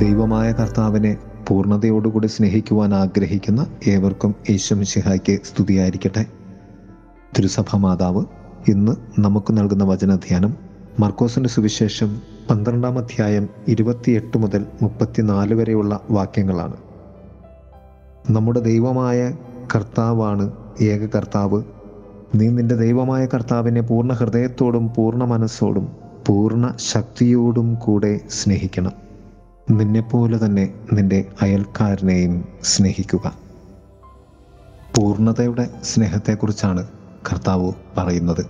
ദൈവമായ കർത്താവിനെ പൂർണതയോടുകൂടി സ്നേഹിക്കുവാൻ ആഗ്രഹിക്കുന്ന ഏവർക്കും യേശുമിശിഹായ്ക്ക് സ്തുതിയായിരിക്കട്ടെ. തിരുസഭ മാതാവ് ഇന്ന് നമുക്ക് നൽകുന്ന വചനധ്യാനം മർക്കോസിന്റെ സുവിശേഷം പന്ത്രണ്ടാം അധ്യായം ഇരുപത്തിയെട്ട് മുതൽ മുപ്പത്തിനാല് വരെയുള്ള വാക്യങ്ങളാണ്. നമ്മുടെ ദൈവമായ കർത്താവാണ് ഏക കർത്താവ്. നീ നിന്റെ ദൈവമായ കർത്താവിനെ പൂർണ ഹൃദയത്തോടും പൂർണ മനസ്സോടും പൂർണ ശക്തിയോടും കൂടെ സ്നേഹിക്കണം. നിന്നെപ്പോലെ തന്നെ നിന്റെ അയൽക്കാരനെയും സ്നേഹിക്കുക. പൂർണതയുടെ സ്നേഹത്തെക്കുറിച്ചാണ് കർത്താവ് പറയുന്നത്.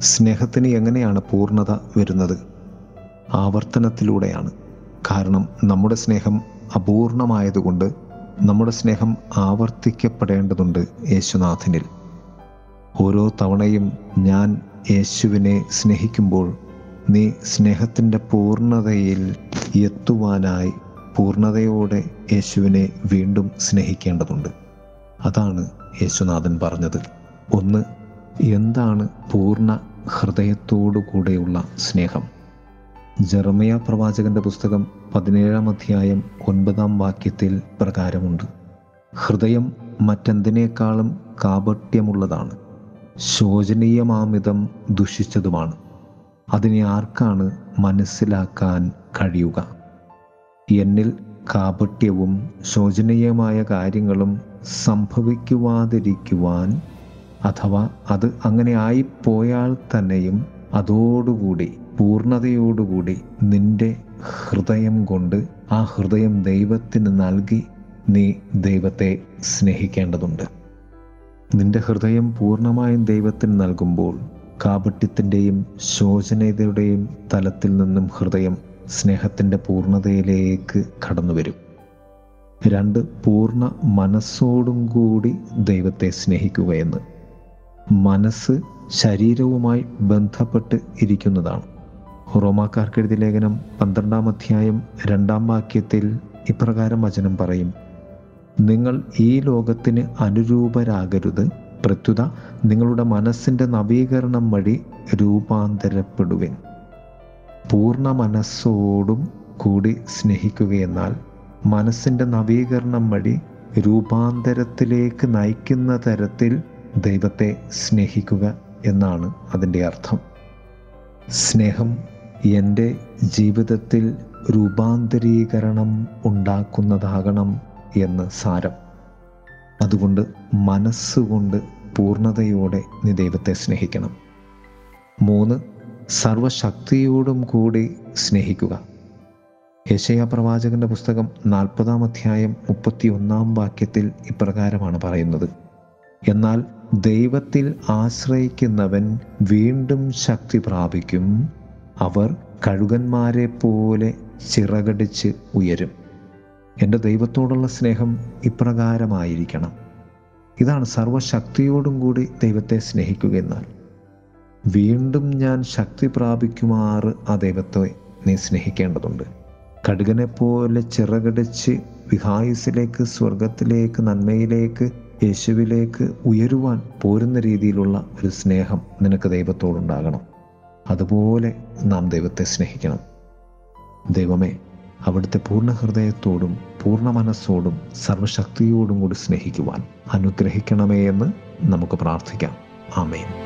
സ്നേഹത്തിന് എങ്ങനെയാണ് പൂർണത വരുന്നത്? ആവർത്തനത്തിലൂടെയാണ്. കാരണം നമ്മുടെ സ്നേഹം അപൂർണമായതുകൊണ്ട് നമ്മുടെ സ്നേഹം ആവർത്തിക്കപ്പെടേണ്ടതുണ്ട് യേശുനാഥനിൽ. ഓരോ തവണയും ഞാൻ യേശുവിനെ സ്നേഹിക്കുമ്പോൾ നീ സ്നേഹത്തിന്റെ പൂർണതയിൽ എത്തുവാനായി പൂർണതയോടെ യേശുവിനെ വീണ്ടും സ്നേഹിക്കേണ്ടതുണ്ട്. അതാണ് യേശുനാഥൻ പറഞ്ഞത്. ഒന്ന് എന്താണ് പൂർണ ഹൃദയത്തോടു കൂടെയുള്ള സ്നേഹം? ജർമ്മയ പ്രവാചകന്റെ പുസ്തകം പതിനേഴാം അധ്യായം ഒൻപതാം വാക്യത്തിൽ പ്രകാരമുണ്ട്. ഹൃദയം മറ്റെന്തിനേക്കാളും കാപട്യമുള്ളതാണ്. ശോചനീയമാമിതം ദുഷിച്ചതുമാണ്. അതിനെ ആർക്കാണ് മനസ്സിലാക്കാൻ കഴിയുക? എന്നിൽ കാപട്യവും ശോചനീയമായ കാര്യങ്ങളും സംഭവിക്കുവാതിരിക്കുവാൻ അഥവാ അത് അങ്ങനെ ആയിപ്പോയാൽ തന്നെയും അതോടുകൂടി പൂർണതയോടുകൂടി നിന്റെ ഹൃദയം കൊണ്ട് ആ ഹൃദയം ദൈവത്തിന് നൽകി നീ ദൈവത്തെ സ്നേഹിക്കേണ്ടതുണ്ട്. നിന്റെ ഹൃദയം പൂർണമായും ദൈവത്തിന് നൽകുമ്പോൾ കാപട്യത്തിന്റെയും ശോചനതയുടെയും തലത്തിൽ നിന്നും ഹൃദയം സ്നേഹത്തിന്റെ പൂർണതയിലേക്ക് കടന്നു വരും രണ്ട് പൂർണ മനസ്സോടും കൂടി ദൈവത്തെ സ്നേഹിക്കുകയെന്ന്. മനസ്സ് ശരീരവുമായി ബന്ധപ്പെട്ട് ഇരിക്കുന്നതാണ്. റോമാക്കാർക്ക് എഴുതിയ ലേഖനം പന്ത്രണ്ടാം അധ്യായം രണ്ടാം വാക്യത്തിൽ ഇപ്രകാരം വചനം പറയും. നിങ്ങൾ ഈ ലോകത്തിന് അനുരൂപരാകരുത്. പ്രത്യുത നിങ്ങളുടെ മനസ്സിന്റെ നവീകരണം വഴി രൂപാന്തരപ്പെടുവിൻ. പൂർണ മനസ്സോടും കൂടി സ്നേഹിക്കുകയെന്നാൽ മനസ്സിന്റെ നവീകരണം വഴി രൂപാന്തരത്തിലേക്ക് നയിക്കുന്ന തരത്തിൽ ദൈവത്തെ സ്നേഹിക്കുക എന്നാണ് അതിന്റെ അർത്ഥം. സ്നേഹം എന്റെ ജീവിതത്തിൽ രൂപാന്തരീകരണം ഉണ്ടാക്കുന്നതാകണം എന്ന് സാരം. അതുകൊണ്ട് മനസ്സുകൊണ്ട് പൂർണതയോടെ നീ ദൈവത്തെ സ്നേഹിക്കണം. മൂന്ന് സർവശക്തിയോടും കൂടി സ്നേഹിക്കുക. യശയ പ്രവാചകന്റെ പുസ്തകം നാൽപ്പതാം അധ്യായം മുപ്പത്തി ഒന്നാം വാക്യത്തിൽ ഇപ്രകാരമാണ് പറയുന്നത്. എന്നാൽ ദൈവത്തിൽ ആശ്രയിക്കുന്നവൻ വീണ്ടും ശക്തി പ്രാപിക്കും അവർ കഴുകന്മാരെ പോലെ ചിറകടിച്ച് ഉയരും. എന്റെ ദൈവത്തോടുള്ള സ്നേഹം ഇപ്രകാരമായിരിക്കണം. ഇതാണ് സർവശക്തിയോടും കൂടി ദൈവത്തെ സ്നേഹിക്കുക എന്നാൽ വീണ്ടും ഞാൻ ശക്തി പ്രാപിക്കുമാറ് ആ ദൈവത്തെ നീ സ്നേഹിക്കേണ്ടതുണ്ട്. കടുകനെ പോലെ ചിറകടിച്ച് വിഹായുസിലേക്ക് സ്വർഗത്തിലേക്ക് നന്മയിലേക്ക് യേശുവിലേക്ക് ഉയരുവാൻ പോരുന്ന രീതിയിലുള്ള ഒരു സ്നേഹം നിനക്ക് ദൈവത്തോടുണ്ടാകണം. അതുപോലെ നാം ദൈവത്തെ സ്നേഹിക്കണം. ദൈവമേ അവിടുത്തെ പൂർണ ഹൃദയത്തോടും പൂർണ മനസ്സോടും സർവശക്തിയോടും കൂടി സ്നേഹിക്കുവാൻ അനുഗ്രഹിക്കണമേ എന്ന് നമുക്ക് പ്രാർത്ഥിക്കാം. ആമേൻ.